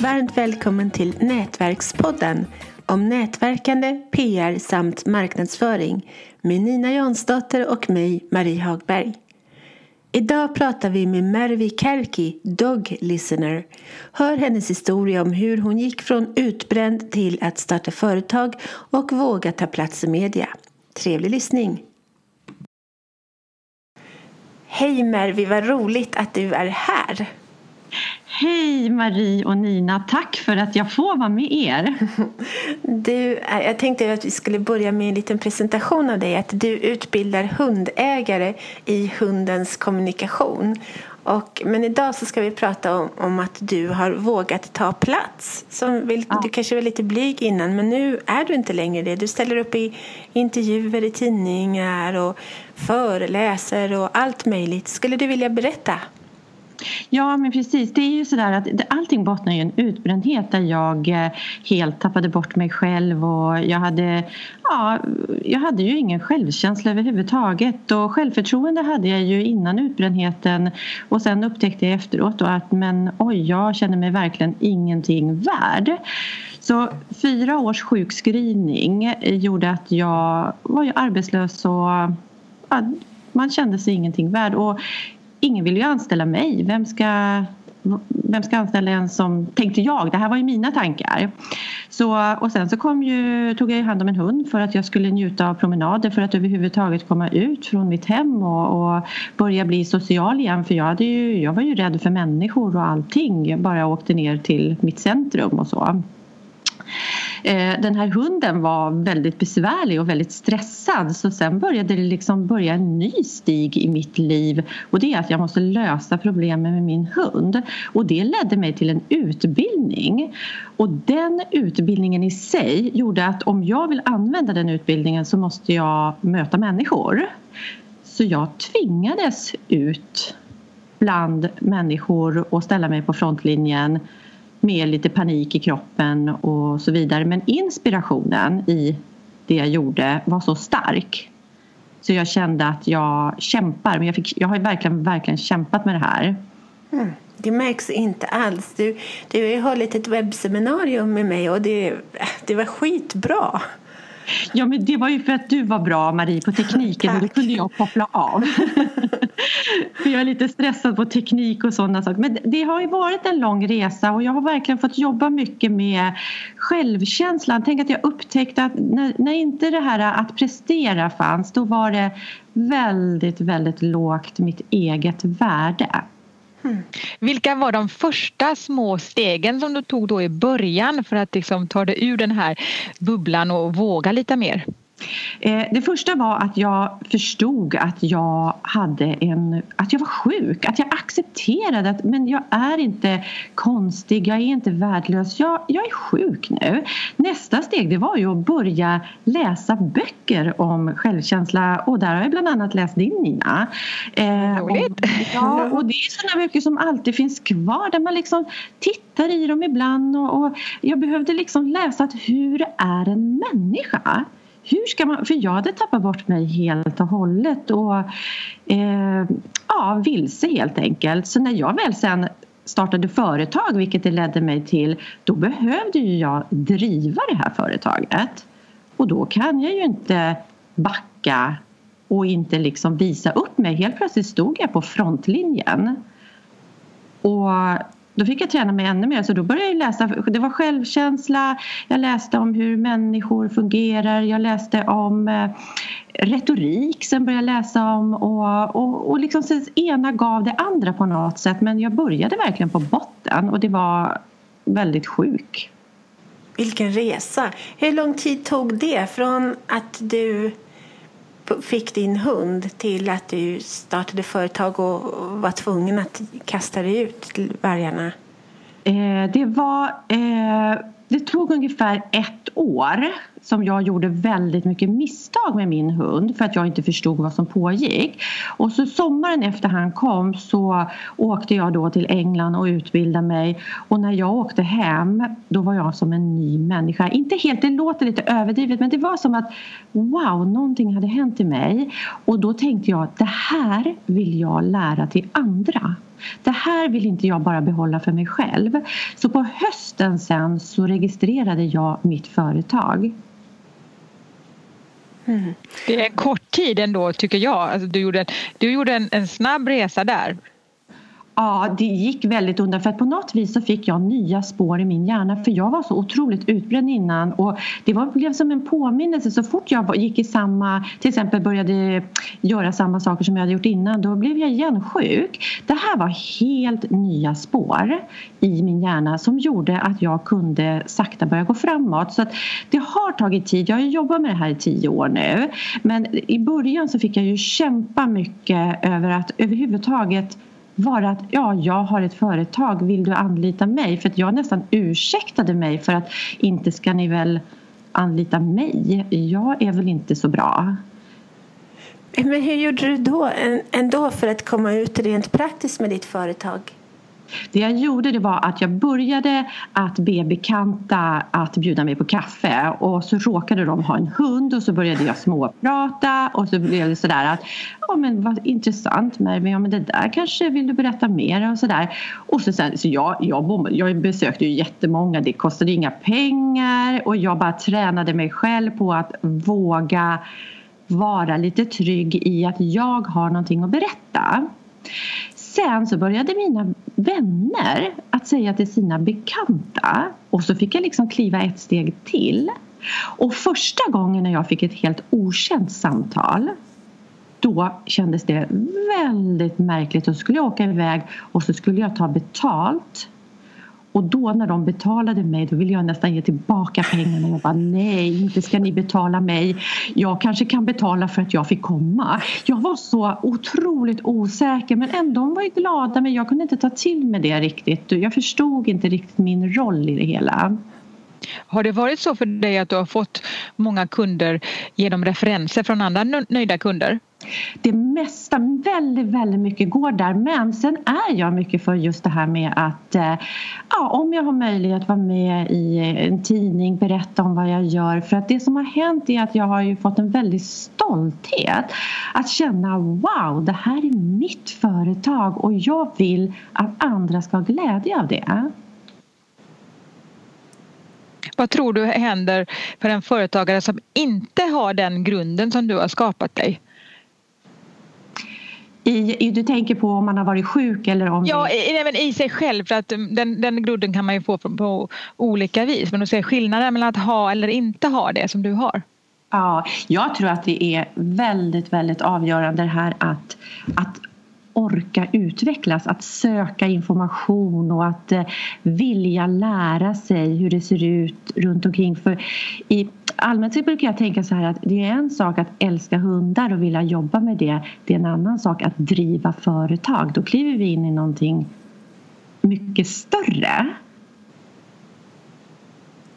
varmt välkommen till Nätverkspodden om nätverkande, PR samt marknadsföring med Nina Jansdotter och mig, Marie Hagberg. Idag pratar vi med Mervi Kärki, Dog Listener. Hör hennes historia om hur hon gick från utbränd till att starta företag och våga ta plats i media. Trevlig lyssning! Hej Mervi, vad roligt att du är här! Hej Marie och Nina, tack för att jag får vara med er. Du, jag tänkte att vi skulle börja med en liten presentation av dig. Att du utbildar hundägare i hundens kommunikation. Och, men idag så ska vi prata om, om att du har vågat ta plats. Som vill, ja. Du kanske var lite blyg innan men nu är du inte längre det. Du ställer upp i intervjuer i tidningar och föreläser och allt möjligt. Skulle du vilja berätta? Ja, men precis. Det är ju sådär att allting bottnar i en utbrändhet där jag eh, helt tappade bort mig själv och jag hade, ja, jag hade ju ingen självkänsla överhuvudtaget och självförtroende hade jag ju innan utbrändheten och sen upptäckte jag efteråt då att men oj, jag känner mig verkligen ingenting värd. Så fyra års sjukskrivning eh, gjorde att jag var ju arbetslös och ja, man kände sig ingenting värd. Och ingen vill ju anställa mig. Vem ska, vem ska anställa en som, tänkte jag, det här var ju mina tankar. Så, och sen så kom ju, tog jag hand om en hund för att jag skulle njuta av promenader för att överhuvudtaget komma ut från mitt hem och, och börja bli social igen för jag, hade ju, jag var ju rädd för människor och allting. Jag bara åkte ner till mitt centrum och så. Eh, den här hunden var väldigt besvärlig och väldigt stressad. Så sen började det liksom börja en ny stig i mitt liv. Och det är att jag måste lösa problemen med min hund. Och det ledde mig till en utbildning. Och den utbildningen i sig gjorde att om jag vill använda den utbildningen så måste jag möta människor. Så jag tvingades ut bland människor och ställa mig på frontlinjen med lite panik i kroppen och så vidare. Men inspirationen i det jag gjorde var så stark. Så jag kände att jag kämpar. Men jag, fick, jag har verkligen, verkligen kämpat med det här. Mm. Det märks inte alls. Du, du har hållit ett webbseminarium med mig och det, det var skitbra. Ja, men det var ju för att du var bra Marie på tekniken och då kunde jag koppla av. för jag är lite stressad på teknik och sådana saker. Men det har ju varit en lång resa och jag har verkligen fått jobba mycket med självkänslan. Tänk att jag upptäckte att när, när inte det här att prestera fanns då var det väldigt, väldigt lågt mitt eget värde. Mm. Vilka var de första små stegen som du tog då i början för att liksom ta dig ur den här bubblan och våga lite mer? Eh, det första var att jag förstod att jag hade en, att jag var sjuk, att jag accepterade att men jag är inte konstig, jag är inte värdelös, jag, jag är sjuk nu. Nästa steg det var ju att börja läsa böcker om självkänsla och där har jag bland annat läst din Nina. Eh, ja, och det är sådana böcker som alltid finns kvar där man liksom tittar i dem ibland och, och jag behövde liksom läsa att hur är en människa? Hur ska man, för jag hade tappat bort mig helt och hållet och eh, ja, vilse helt enkelt. Så när jag väl sen startade företag, vilket det ledde mig till, då behövde ju jag driva det här företaget. Och då kan jag ju inte backa och inte liksom visa upp mig. Helt plötsligt stod jag på frontlinjen. Och då fick jag träna mig ännu mer så då började jag läsa. Det var självkänsla, jag läste om hur människor fungerar, jag läste om eh, retorik, sen började jag läsa om och, och, och liksom så ena gav det andra på något sätt men jag började verkligen på botten och det var väldigt sjuk. Vilken resa! Hur lång tid tog det från att du fick din hund till att du startade företag och var tvungen att kasta dig ut till vargarna? Eh, det var... Eh, det tog ungefär ett år som jag gjorde väldigt mycket misstag med min hund för att jag inte förstod vad som pågick. Och så sommaren efter han kom så åkte jag då till England och utbildade mig och när jag åkte hem då var jag som en ny människa. Inte helt, det låter lite överdrivet men det var som att wow, någonting hade hänt i mig och då tänkte jag att det här vill jag lära till andra. Det här vill inte jag bara behålla för mig själv. Så på hösten sen så registrerade jag mitt företag. Mm. Det är en kort tid ändå tycker jag. Alltså, du gjorde, du gjorde en, en snabb resa där. Ja, det gick väldigt undan för att på något vis så fick jag nya spår i min hjärna. För jag var så otroligt utbränd innan. Och det var, blev som en påminnelse. Så fort jag gick i samma, till exempel började göra samma saker som jag hade gjort innan då blev jag igen sjuk. Det här var helt nya spår i min hjärna som gjorde att jag kunde sakta börja gå framåt. Så att det har tagit tid. Jag har jobbat med det här i tio år nu. Men i början så fick jag ju kämpa mycket över att överhuvudtaget vara att ja, jag har ett företag, vill du anlita mig? För att jag nästan ursäktade mig för att inte ska ni väl anlita mig? Jag är väl inte så bra. Men hur gjorde du då ändå för att komma ut rent praktiskt med ditt företag? Det jag gjorde det var att jag började att be bekanta att bjuda mig på kaffe. Och så råkade de ha en hund och så började jag småprata. Och så blev det sådär att ja men vad intressant Mervin, ja men det där kanske vill du berätta mer och sådär. Och så sen så jag, jag, jag besökte ju jättemånga, det kostade inga pengar. Och jag bara tränade mig själv på att våga vara lite trygg i att jag har någonting att berätta. Sen så började mina vänner att säga till sina bekanta och så fick jag liksom kliva ett steg till. Och första gången när jag fick ett helt okänt samtal då kändes det väldigt märkligt. Då skulle jag åka iväg och så skulle jag ta betalt och då när de betalade mig då ville jag nästan ge tillbaka pengarna. Jag bara nej, inte ska ni betala mig. Jag kanske kan betala för att jag fick komma. Jag var så otroligt osäker men ändå de var ju glada men jag kunde inte ta till mig det riktigt. Jag förstod inte riktigt min roll i det hela. Har det varit så för dig att du har fått många kunder genom referenser från andra nöjda kunder? Det mesta, väldigt, väldigt mycket går där men sen är jag mycket för just det här med att eh, ja, om jag har möjlighet att vara med i en tidning, berätta om vad jag gör för att det som har hänt är att jag har ju fått en väldig stolthet att känna wow, det här är mitt företag och jag vill att andra ska ha glädje av det. Vad tror du händer för en företagare som inte har den grunden som du har skapat dig? I, du tänker på om man har varit sjuk eller om... Ja, i, men i sig själv för att den, den grunden kan man ju få på, på olika vis. Men du ser skillnaden mellan att ha eller inte ha det som du har. Ja, jag tror att det är väldigt, väldigt avgörande det här att, att orka utvecklas, att söka information och att eh, vilja lära sig hur det ser ut runt omkring. För i, allmänt sett brukar jag tänka så här att det är en sak att älska hundar och vilja jobba med det. Det är en annan sak att driva företag. Då kliver vi in i någonting mycket större.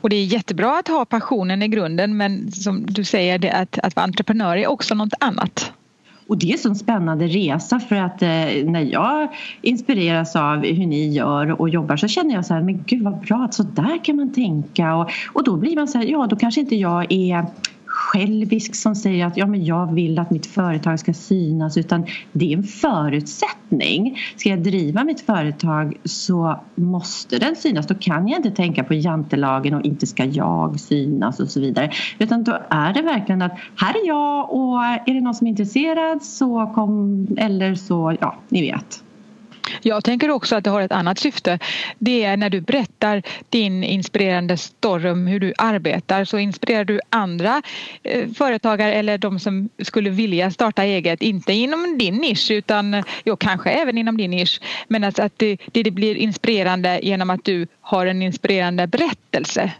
Och det är jättebra att ha passionen i grunden men som du säger det att, att vara entreprenör är också något annat. Och det är en sån spännande resa för att eh, när jag inspireras av hur ni gör och jobbar så känner jag så här, men gud vad bra att så där kan man tänka. Och, och då blir man så här, ja då kanske inte jag är självisk som säger att ja, men jag vill att mitt företag ska synas utan det är en förutsättning. Ska jag driva mitt företag så måste den synas. Då kan jag inte tänka på jantelagen och inte ska jag synas och så vidare. Utan då är det verkligen att här är jag och är det någon som är intresserad så kom eller så, ja, ni vet. Jag tänker också att det har ett annat syfte. Det är när du berättar din inspirerande story om hur du arbetar så inspirerar du andra eh, företagare eller de som skulle vilja starta eget, inte inom din nisch utan jo, kanske även inom din nisch. Men alltså att, det, det blir inspirerande genom att du har en inspirerande berättelse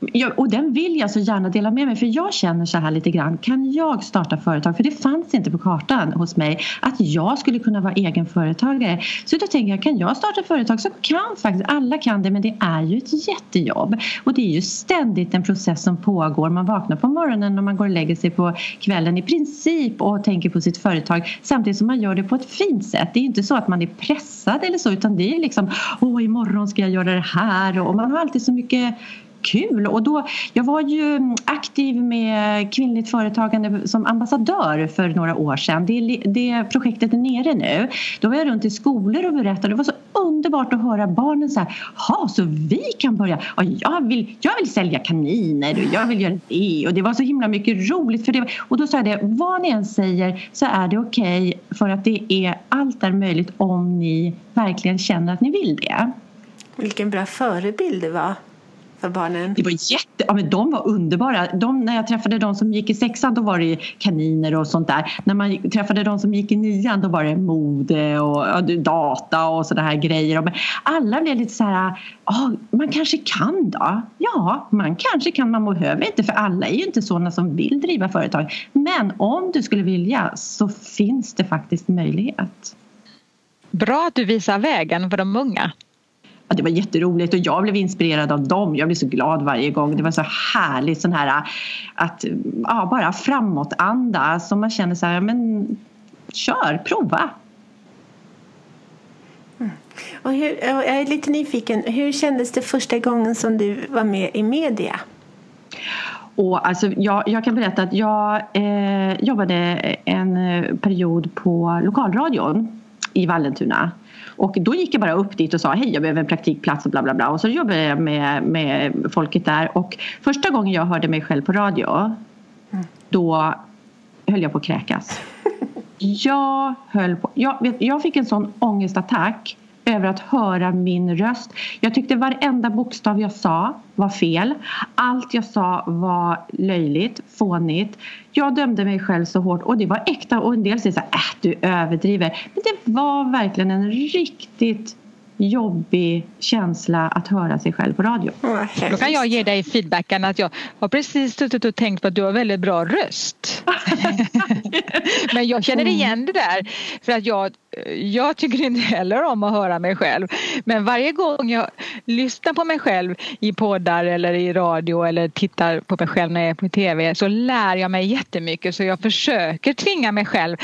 jag, och den vill jag så gärna dela med mig för jag känner så här lite grann. Kan jag starta företag? För det fanns inte på kartan hos mig att jag skulle kunna vara egen företagare. Så då tänker jag, kan jag starta företag så kan faktiskt alla kan det men det är ju ett jättejobb. Och det är ju ständigt en process som pågår. Man vaknar på morgonen och man går och lägger sig på kvällen i princip och tänker på sitt företag samtidigt som man gör det på ett fint sätt. Det är inte så att man är pressad eller så utan det är liksom, åh imorgon ska jag göra det här och man har alltid så mycket kul. Och då, jag var ju aktiv med kvinnligt företagande som ambassadör för några år sedan. Det, det projektet är nere nu. Då var jag runt i skolor och berättade. Det var så underbart att höra barnen så här. Så vi kan börja. Ja, jag, vill, jag vill sälja kaniner och jag vill göra det. Och det var så himla mycket roligt. för det. Och då sa jag det, vad ni än säger så är det okej okay för att det är allt är möjligt om ni verkligen känner att ni vill det. Vilken bra förebild det var för barnen? Det var jätte, ja, men de var underbara. De, när jag träffade de som gick i sexan då var det kaniner och sånt där. När man träffade de som gick i nian då var det mode och ja, data och sådana här grejer. Men alla blev lite så här, oh, man kanske kan då? Ja, man kanske kan, man behöver inte för alla är ju inte sådana som vill driva företag. Men om du skulle vilja så finns det faktiskt möjlighet. Bra att du visar vägen för de unga det var jätteroligt och jag blev inspirerad av dem. Jag blev så glad varje gång. Det var så härligt sån här att ja, bara framåtanda som man känner så här, men kör, prova. Mm. Och hur, jag är lite nyfiken, hur kändes det första gången som du var med i media? Och alltså, jag, jag kan berätta att jag eh, jobbade en period på lokalradion i Vallentuna. Och då gick jag bara upp dit och sa hej jag behöver en praktikplats och bla bla bla. Och så jobbade jag med, med folket där. Och första gången jag hörde mig själv på radio då höll jag på att kräkas. Jag höll på, jag, vet, jag fick en sån ångestattack över att höra min röst. Jag tyckte varenda bokstav jag sa var fel. Allt jag sa var löjligt, fånigt. Jag dömde mig själv så hårt och det var äkta och en del säger så här, äh, du överdriver. Men det var verkligen en riktigt jobbig känsla att höra sig själv på radio. Då kan jag ge dig feedbacken att jag har precis suttit och tänkt på att du har väldigt bra röst. Men jag känner igen det där för att jag, jag tycker inte heller om att höra mig själv. Men varje gång jag lyssnar på mig själv i poddar eller i radio eller tittar på mig själv när jag är på tv så lär jag mig jättemycket så jag försöker tvinga mig själv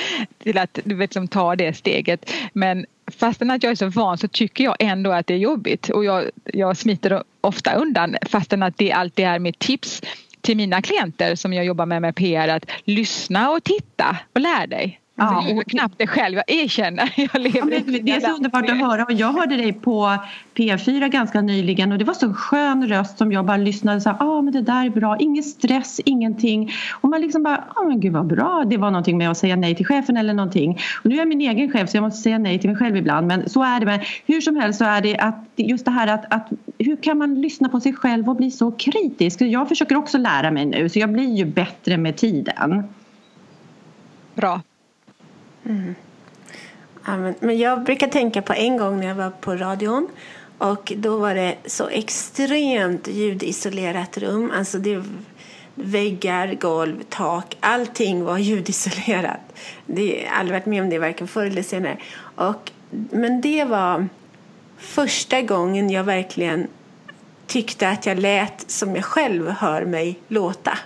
till att liksom, ta det steget. Men fastän att jag är så van så tycker jag ändå att det är jobbigt och jag, jag smiter ofta undan fastän att det alltid är mitt tips till mina klienter som jag jobbar med med PR att lyssna och titta och lär dig. Ja, och knappt det själv, jag erkänner. Jag lever ja, det är så underbart att höra och jag hörde dig på P4 ganska nyligen och det var så skön röst som jag bara lyssnade så ja ah, men det där är bra, ingen stress, ingenting. Och man liksom bara, ja ah, men gud vad bra, det var någonting med att säga nej till chefen eller någonting. Och nu är jag min egen chef så jag måste säga nej till mig själv ibland men så är det. Men hur som helst så är det att just det här att, att hur kan man lyssna på sig själv och bli så kritisk? Jag försöker också lära mig nu så jag blir ju bättre med tiden. Bra. Mm. Ja, men, men jag brukar tänka på en gång när jag var på radion och då var det så extremt ljudisolerat rum. Alltså det väggar, golv, tak, allting var ljudisolerat. Det, har aldrig varit med om det varken förr eller senare. Och, men det var första gången jag verkligen tyckte att jag lät som jag själv hör mig låta.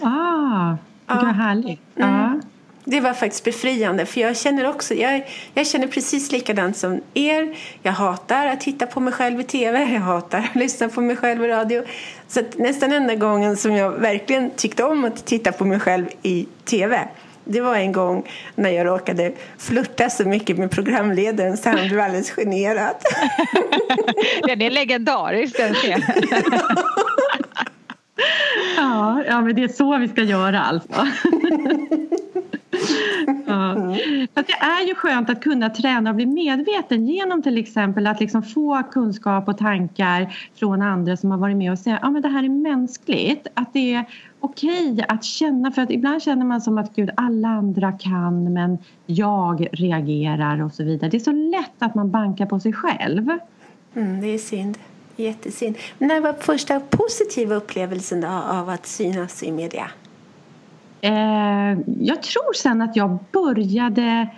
Ah, det var ja. härligt. Mm det var faktiskt befriande för jag känner också, jag, jag känner precis likadant som er. Jag hatar att titta på mig själv i tv, jag hatar att lyssna på mig själv i radio. Så nästan enda gången som jag verkligen tyckte om att titta på mig själv i tv det var en gång när jag råkade flirta så mycket med programledaren så han blev alldeles generad. Den är legendarisk den scenen. Ja, ja, men det är så vi ska göra alltså. Ja. Fast det är ju skönt att kunna träna och bli medveten genom till exempel att liksom få kunskap och tankar från andra som har varit med och säga att ja, det här är mänskligt. Att det är okej att känna, för att ibland känner man som att gud alla andra kan men jag reagerar och så vidare. Det är så lätt att man bankar på sig själv. Mm, det är synd. jättesynd. Men när var första positiva upplevelsen då av att synas i media? Eh, jag tror sen att jag började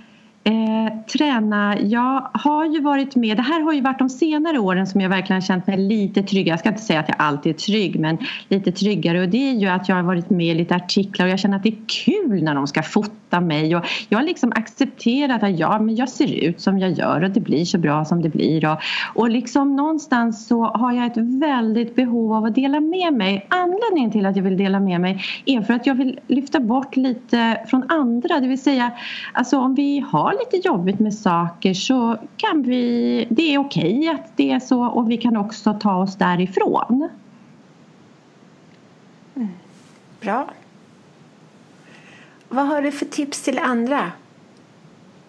Eh, träna, jag har ju varit med, det här har ju varit de senare åren som jag verkligen känt mig lite tryggare. Jag ska inte säga att jag alltid är trygg men lite tryggare. Och det är ju att jag har varit med i lite artiklar och jag känner att det är kul när de ska fota mig. Och jag har liksom accepterat att ja, men jag ser ut som jag gör och det blir så bra som det blir. Och, och liksom någonstans så har jag ett väldigt behov av att dela med mig. Anledningen till att jag vill dela med mig är för att jag vill lyfta bort lite från andra, det vill säga alltså om vi har lite jobbigt med saker så kan vi, det är okej okay att det är så och vi kan också ta oss därifrån. Mm. Bra. Vad har du för tips till andra?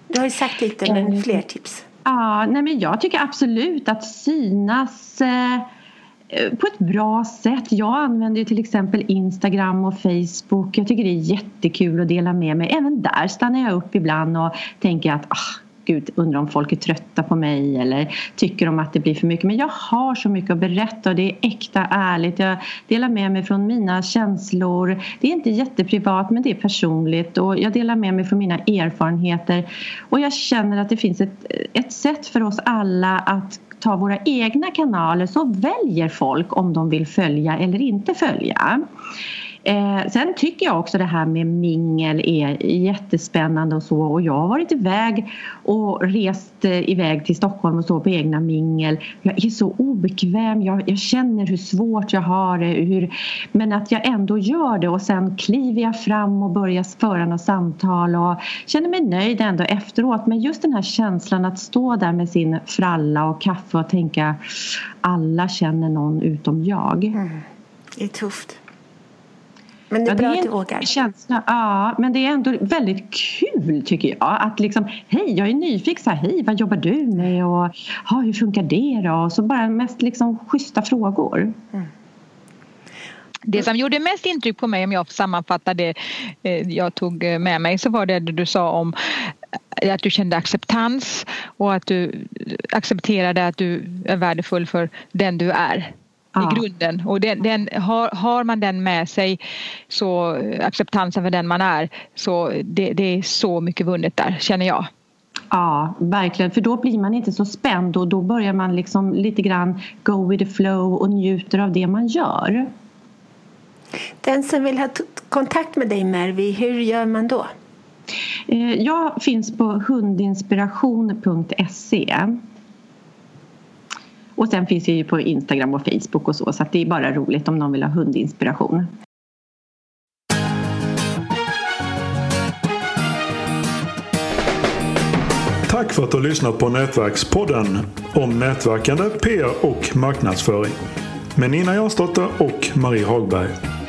Du har ju sagt lite, men mm. fler tips. Ja, nej men jag tycker absolut att synas eh, Eh, på ett bra sätt. Jag använder till exempel Instagram och Facebook. Jag tycker det är jättekul att dela med mig. Även där stannar jag upp ibland och tänker att ah, gud, undrar om folk är trötta på mig eller tycker om att det blir för mycket. Men jag har så mycket att berätta och det är äkta, ärligt. Jag delar med mig från mina känslor. Det är inte jätteprivat men det är personligt och jag delar med mig från mina erfarenheter. Och jag känner att det finns ett, ett sätt för oss alla att ta våra egna kanaler så väljer folk om de vill följa eller inte följa. Eh, sen tycker jag också det här med mingel är jättespännande och så och jag har varit iväg och rest eh, iväg till Stockholm och så på egna mingel. Jag är så obekväm, jag, jag känner hur svårt jag har det hur, men att jag ändå gör det och sen kliver jag fram och börjar föra något samtal och känner mig nöjd ändå efteråt men just den här känslan att stå där med sin fralla och kaffe och tänka alla känner någon utom jag. Mm. Det är tufft. Men det är ja, bra det är att du vågar. Känsla, ja, men det är ändå väldigt kul tycker jag. Att liksom, hej, jag är nyfiken. Så här, hej, vad jobbar du med? Och ha, hur funkar det då? Och så bara mest liksom schyssta frågor. Mm. Det som gjorde mest intryck på mig om jag får sammanfatta det eh, jag tog eh, med mig så var det du sa om eh, att du kände acceptans och att du accepterade att du är värdefull för den du är ja. i grunden. Och den, den, har, har man den med sig, så acceptansen för den man är, så det, det är så mycket vunnet där känner jag. Ja, verkligen. För då blir man inte så spänd och då börjar man liksom lite grann go with the flow och njuter av det man gör. Den som vill ha kontakt med dig Mervi, hur gör man då? Eh, jag finns på hundinspiration.se och sen finns jag ju på Instagram och Facebook och så så det är bara roligt om någon vill ha hundinspiration. Tack för att du har lyssnat på Nätverkspodden om nätverkande, PR och marknadsföring med Nina Jansdotter och Marie Hagberg.